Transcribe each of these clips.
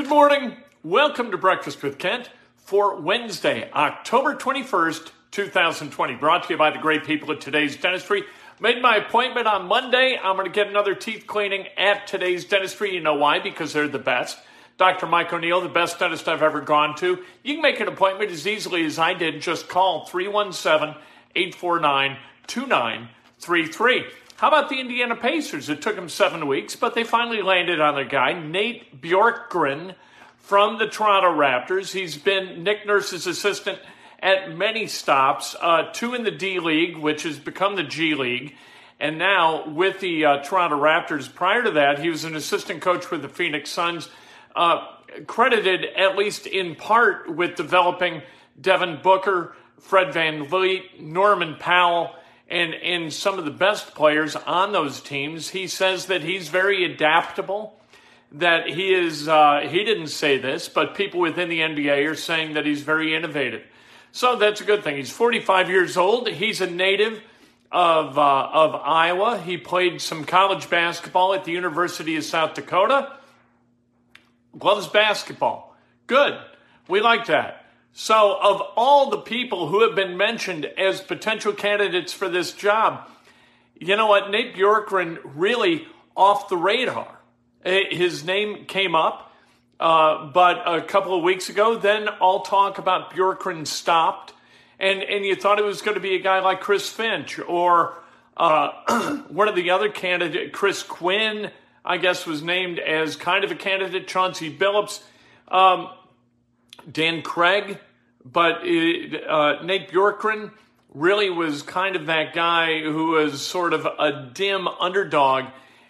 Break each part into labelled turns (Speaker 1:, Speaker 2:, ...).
Speaker 1: Good morning. Welcome to Breakfast with Kent for Wednesday, October 21st, 2020. Brought to you by the great people at today's dentistry. Made my appointment on Monday. I'm going to get another teeth cleaning at today's dentistry. You know why? Because they're the best. Dr. Mike O'Neill, the best dentist I've ever gone to. You can make an appointment as easily as I did. Just call 317 849 2933. How about the Indiana Pacers? It took them seven weeks, but they finally landed on their guy, Nate Bjorkgren from the Toronto Raptors. He's been Nick Nurse's assistant at many stops, uh, two in the D League, which has become the G League, and now with the uh, Toronto Raptors. Prior to that, he was an assistant coach with the Phoenix Suns, uh, credited at least in part with developing Devin Booker, Fred VanVleet, Norman Powell and and some of the best players on those teams. He says that he's very adaptable. That he is, uh, he didn't say this, but people within the NBA are saying that he's very innovative. So that's a good thing. He's 45 years old. He's a native of, uh, of Iowa. He played some college basketball at the University of South Dakota. Loves basketball. Good. We like that. So, of all the people who have been mentioned as potential candidates for this job, you know what? Nate Bjorkgren really off the radar. Eh, his name came up, uh, but a couple of weeks ago, then all talk about Bjorkgren stopped, and and you thought it was going to be a guy like Chris Finch or uh, one of the other candidates, Chris Quinn, I guess was named as kind of a candidate. Chauncey Billups. Um, Dan Craig, but it, uh, Nate Bjorkgren really was kind of that guy who was sort of a dim underdog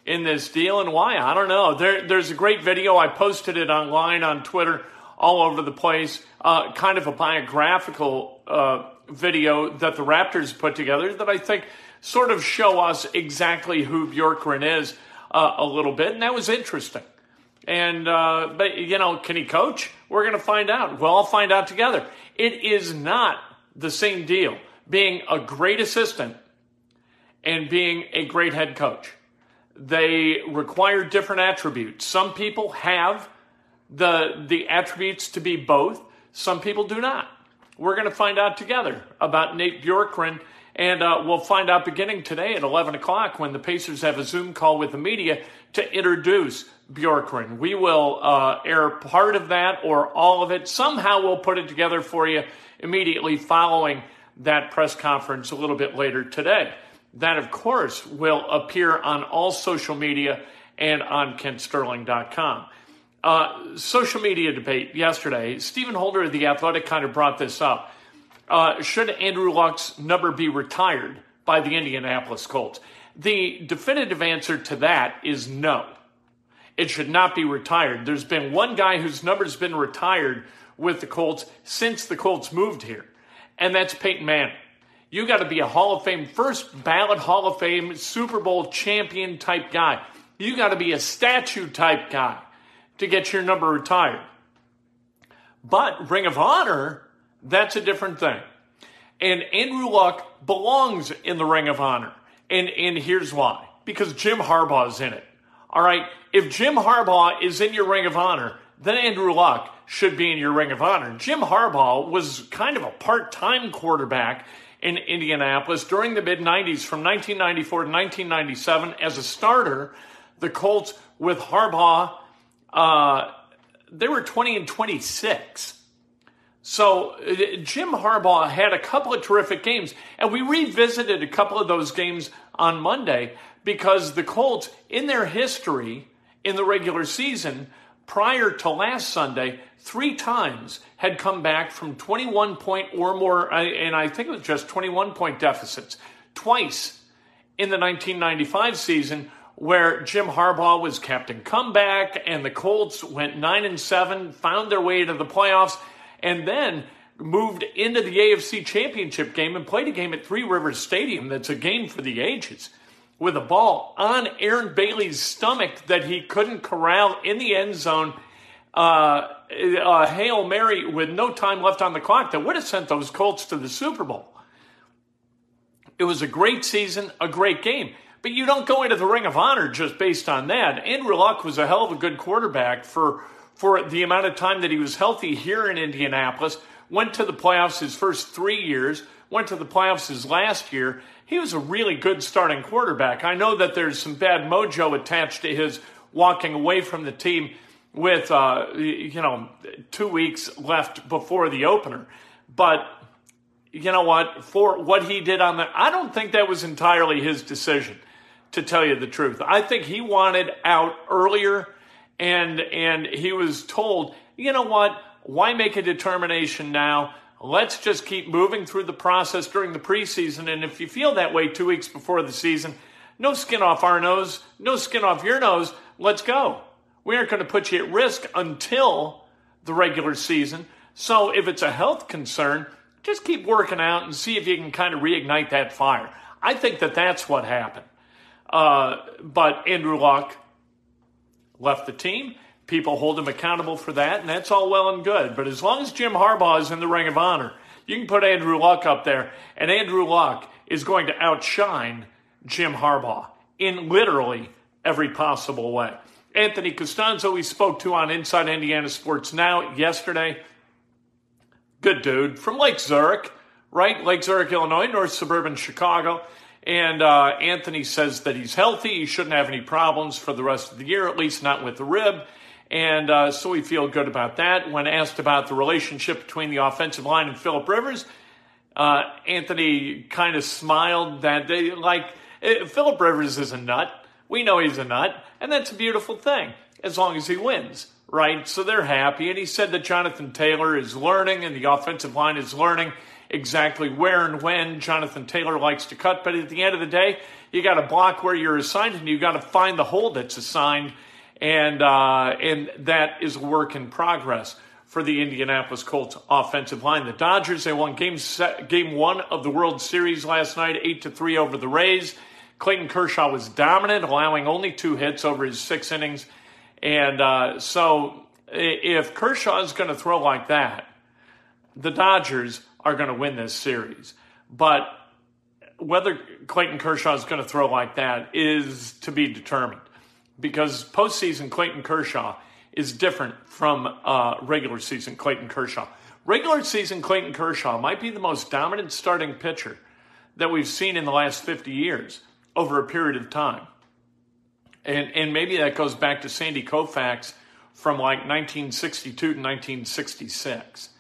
Speaker 1: in this deal. And why? I don't know. There, there's a great video. I posted it online on Twitter all over the place, uh, kind of a biographical uh, video that the Raptors put together that I think sort of show us exactly who Bjorkgren is uh, a little bit. And that was interesting. And, uh, but, you know, can he coach? We're going to find out. We'll all find out together. It is not the same deal being a great assistant and being a great head coach. They require different attributes. Some people have the, the attributes to be both, some people do not. We're going to find out together about Nate Bjorkgren and uh, we'll find out beginning today at 11 o'clock when the Pacers have a Zoom call with the media to introduce Bjorkgren. We will uh, air part of that or all of it. Somehow we'll put it together for you immediately following that press conference a little bit later today. That, of course, will appear on all social media and on kentsterling.com. Uh, social media debate yesterday. Stephen Holder of The Athletic kind of brought this up. Uh, should Andrew Luck's number be retired by the Indianapolis Colts? The definitive answer to that is no. It should not be retired. There's been one guy whose number's been retired with the Colts since the Colts moved here, and that's Peyton Manning. You got to be a Hall of Fame, first ballot Hall of Fame, Super Bowl champion type guy. You got to be a statue type guy to get your number retired. But Ring of Honor, that's a different thing. And Andrew Luck belongs in the Ring of Honor. And, and here's why. Because Jim Harbaugh is in it. All right. If Jim Harbaugh is in your Ring of Honor, then Andrew Luck should be in your Ring of Honor. Jim Harbaugh was kind of a part time quarterback in Indianapolis during the mid 90s from 1994 to 1997 as a starter. The Colts with Harbaugh, uh, they were 20 and 26. So uh, Jim Harbaugh had a couple of terrific games, and we revisited a couple of those games on Monday because the Colts, in their history in the regular season, prior to last Sunday, three times had come back from 21 point or more, and I think it was just 21 point deficits. Twice in the 1995 season, where Jim Harbaugh was captain comeback, and the Colts went nine and seven, found their way to the playoffs, and then moved into the AFC Championship game and played a game at Three Rivers Stadium that's a game for the ages with a ball on Aaron Bailey's stomach that he couldn't corral in the end zone. Uh, a Hail Mary with no time left on the clock that would have sent those Colts to the Super Bowl. It was a great season, a great game. But you don't go into the Ring of Honor just based on that. Andrew Luck was a hell of a good quarterback for, for the amount of time that he was healthy here in Indianapolis. Went to the playoffs his first three years, went to the playoffs his last year, he was a really good starting quarterback. I know that there's some bad mojo attached to his walking away from the team with, uh, you know, two weeks left before the opener. But you know what? For what he did on that, I don't think that was entirely his decision, to tell you the truth. I think he wanted out earlier and and he was told, you know what? Why make a determination now? Let's just keep moving through the process during the preseason. And if you feel that way two weeks before the season, no skin off our nose, no skin off your nose. Let's go. We aren't going to put you at risk until the regular season. So if it's a health concern, just keep working out and see if you can kind of reignite that fire. I think that that's what happened. Uh, but Andrew Luck left the team. People hold him accountable for that, and that's all well and good. But as long as Jim Harbaugh is in the Ring of Honor, you can put Andrew Luck up there, and Andrew Luck is going to outshine Jim Harbaugh in literally every possible way. Anthony Castonzo, we spoke to on Inside Indiana Sports Now yesterday. Good dude from Lake Zurich, right? Lake Zurich, Illinois, north suburban Chicago. And uh, Anthony says that he's healthy. He shouldn't have any problems for the rest of the year, at least not with the rib. And uh, so we feel good about that. When asked about the relationship between the offensive line and Philip Rivers, uh, Anthony kind of smiled that they like uh, Philip Rivers is a nut. We know he's a nut, and that's a beautiful thing as long as he wins, right? So they're happy. And he said that Jonathan Taylor is learning and the offensive line is learning exactly where and when Jonathan Taylor likes to cut. But at the end of the day, you got to block where you're assigned and you got to find the hole that's assigned and uh, and that is a work in progress for the Indianapolis Colts offensive line. The Dodgers they won game set, game one of the World Series last night, eight to three over the Rays. Clayton Kershaw was dominant, allowing only two hits over his six innings, and uh, so if Kershaw is going to throw like that, the Dodgers are going to win this series. But whether Clayton Kershaw is going to throw like that is to be determined because postseason Clayton Kershaw is different from uh, regular season Clayton Kershaw. Regular season Clayton Kershaw might be the most dominant starting pitcher that we've seen in the last 50 years over a period of time. And, and maybe that goes back to Sandy Koufax from like 1962 to 1966.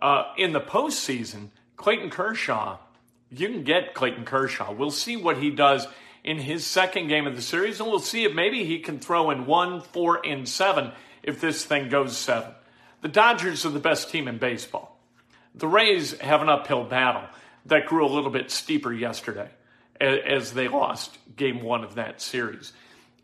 Speaker 1: Uh, in the postseason, Clayton Kershaw, you can get Clayton Kershaw. We'll see what he does in his second game of the series, and we'll see if maybe he can throw in one, four, and seven if this thing goes seven. The Dodgers are the best team in baseball. The Rays have an uphill battle that grew a little bit steeper yesterday as they lost game one of that series.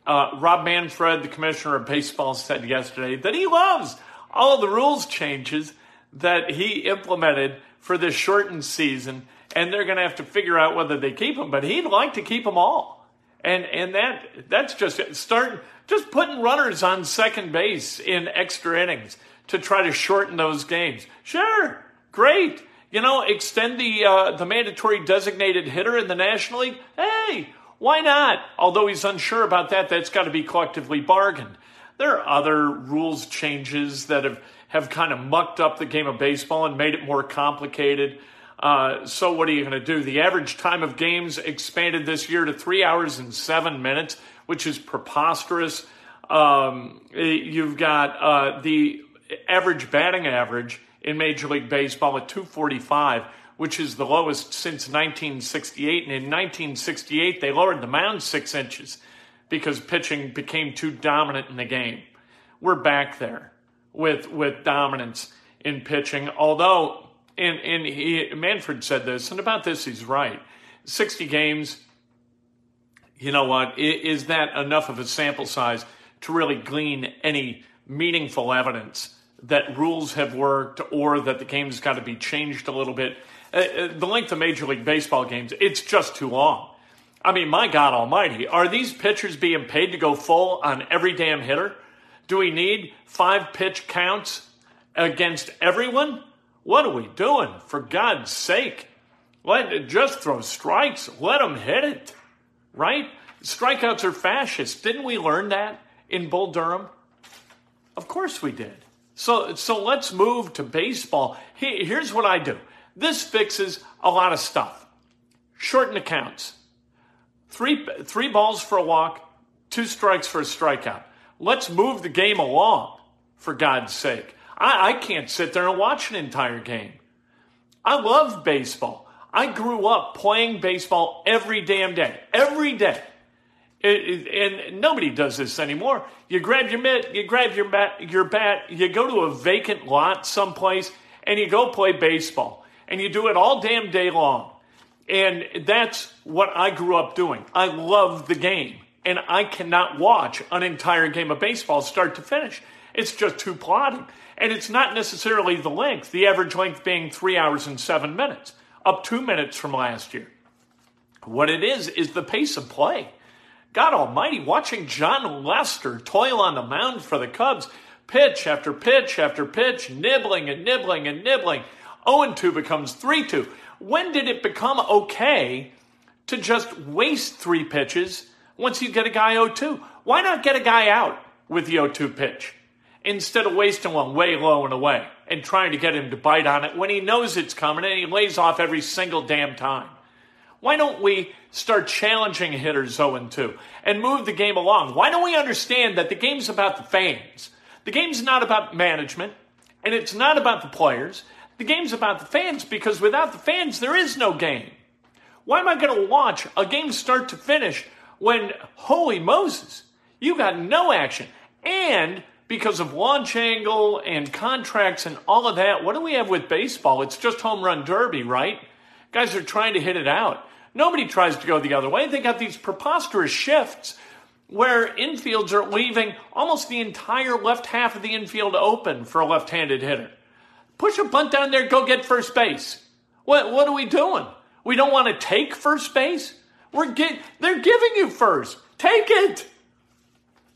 Speaker 1: Uh, Rob Manfred, the commissioner of baseball, said yesterday that he loves all the rules changes that he implemented for this shortened season and they're going to have to figure out whether they keep them. But he'd like to keep them all. And and that that's just starting just putting runners on second base in extra innings to try to shorten those games. Sure, great. You know, extend the uh, the mandatory designated hitter in the National League. Hey, why not? Although he's unsure about that, that's got to be collectively bargained. There are other rules changes that have, have kind of mucked up the game of baseball and made it more complicated. Uh, so, what are you going to do? The average time of games expanded this year to three hours and seven minutes, which is preposterous. Um, you've got uh, the average batting average in Major League Baseball at 245, which is the lowest since 1968. And in 1968, they lowered the mound six inches because pitching became too dominant in the game. We're back there with with dominance in pitching. Although, and, and he, Manfred said this, and about this he's right. 60 games, you know what? Is that enough of a sample size to really glean any meaningful evidence that rules have worked or that the game's got to be changed a little bit? Uh, uh, the length of Major League Baseball games, it's just too long. I mean, my God Almighty, are these pitchers being paid to go full on every damn hitter? Do we need five pitch counts against everyone? What are we doing? For God's sake, let just throw strikes. Let them hit it, right? Strikeouts are fascist. Didn't we learn that in Bull Durham? Of course we did. So, so let's move to baseball. Here's what I do. This fixes a lot of stuff. Shorten accounts. Three, three balls for a walk, two strikes for a strikeout. Let's move the game along, for God's sake. I, I can't sit there and watch an entire game. I love baseball. I grew up playing baseball every damn day, every day. It, it, and nobody does this anymore. You grab your mitt, you grab your bat, your bat, you go to a vacant lot someplace, and you go play baseball. And you do it all damn day long. And that's what I grew up doing. I love the game. And I cannot watch an entire game of baseball start to finish. It's just too plodding. And it's not necessarily the length, the average length being three hours and seven minutes, up two minutes from last year. What it is, is the pace of play. God Almighty, watching Jon Lester toil on the mound for the Cubs, pitch after pitch after pitch, nibbling and nibbling and nibbling. 0 2 becomes 3 2 when did it become okay to just waste three pitches once you get a guy 0-2? Why not get a guy out with the 0-2 pitch instead of wasting one way low and away and trying to get him to bite on it when he knows it's coming and he lays off every single damn time? Why don't we start challenging hitters 0-2 and move the game along? Why don't we understand that the game's about the fans? The game's not about management and it's not about the players. The game's about the fans because without the fans, there is no game. Why am I going to watch a game start to finish when, holy Moses, you got no action? And because of launch angle and contracts and all of that, what do we have with baseball? It's just home run derby, right? Guys are trying to hit it out. Nobody tries to go the other way. They got these preposterous shifts where infields are leaving almost the entire left half of the infield open for a left handed hitter. Push a bunt down there, go get first base. What, what are we doing? We don't want to take first base? We're get, they're giving you first. Take it.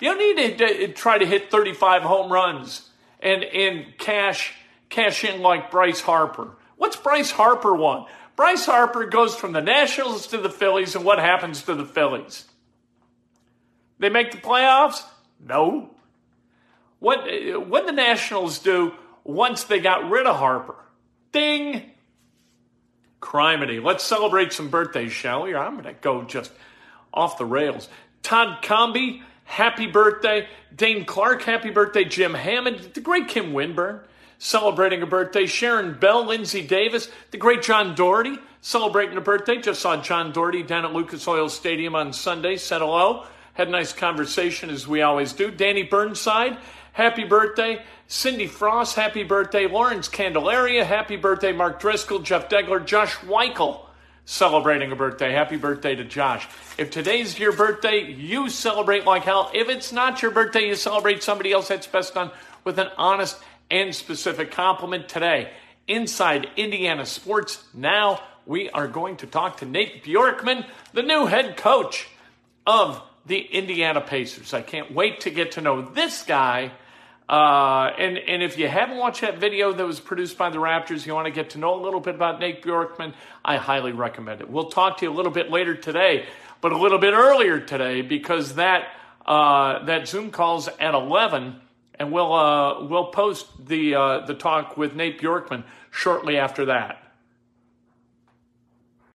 Speaker 1: You don't need to, try to hit 35 home runs and, and cash, cash in like Bryce Harper. What's Bryce Harper want? Bryce Harper goes from the Nationals to the Phillies, and what happens to the Phillies? They make the playoffs? No. What what the Nationals do once they got rid of Harper. Ding! Criminy. Let's celebrate some birthdays, shall we? I'm going to go just off the rails. Todd Comby, happy birthday. Dane Clark, happy birthday. Jim Hammond, the great Kim Winburn, celebrating a birthday. Sharon Bell, Lindsay Davis, the great John Doherty, celebrating a birthday. Just saw John Doherty down at Lucas Oil Stadium on Sunday. Said hello. Had a nice conversation as we always do. Danny Burnside, happy birthday. Cindy Frost, happy birthday. Lawrence Candelaria, happy birthday. Mark Driscoll, Jeff Degler, Josh Weichel, celebrating a birthday. Happy birthday to Josh. If today's your birthday, you celebrate like hell. If it's not your birthday, you celebrate somebody else. That's best done with an honest and specific compliment today. Inside Indiana Sports, now we are going to talk to Nate Bjorkman, the new head coach of the Indiana Pacers. I can't wait to get to know this guy. Uh, and, and if you haven't watched that video that was produced by the Raptors, you want to get to know a little bit about Nate Bjorkman, I highly recommend it. We'll talk to you a little bit later today, but a little bit earlier today because that, uh, that Zoom call's at 11 and we'll, uh, we'll post the, uh, the talk with Nate Bjorkman shortly after that.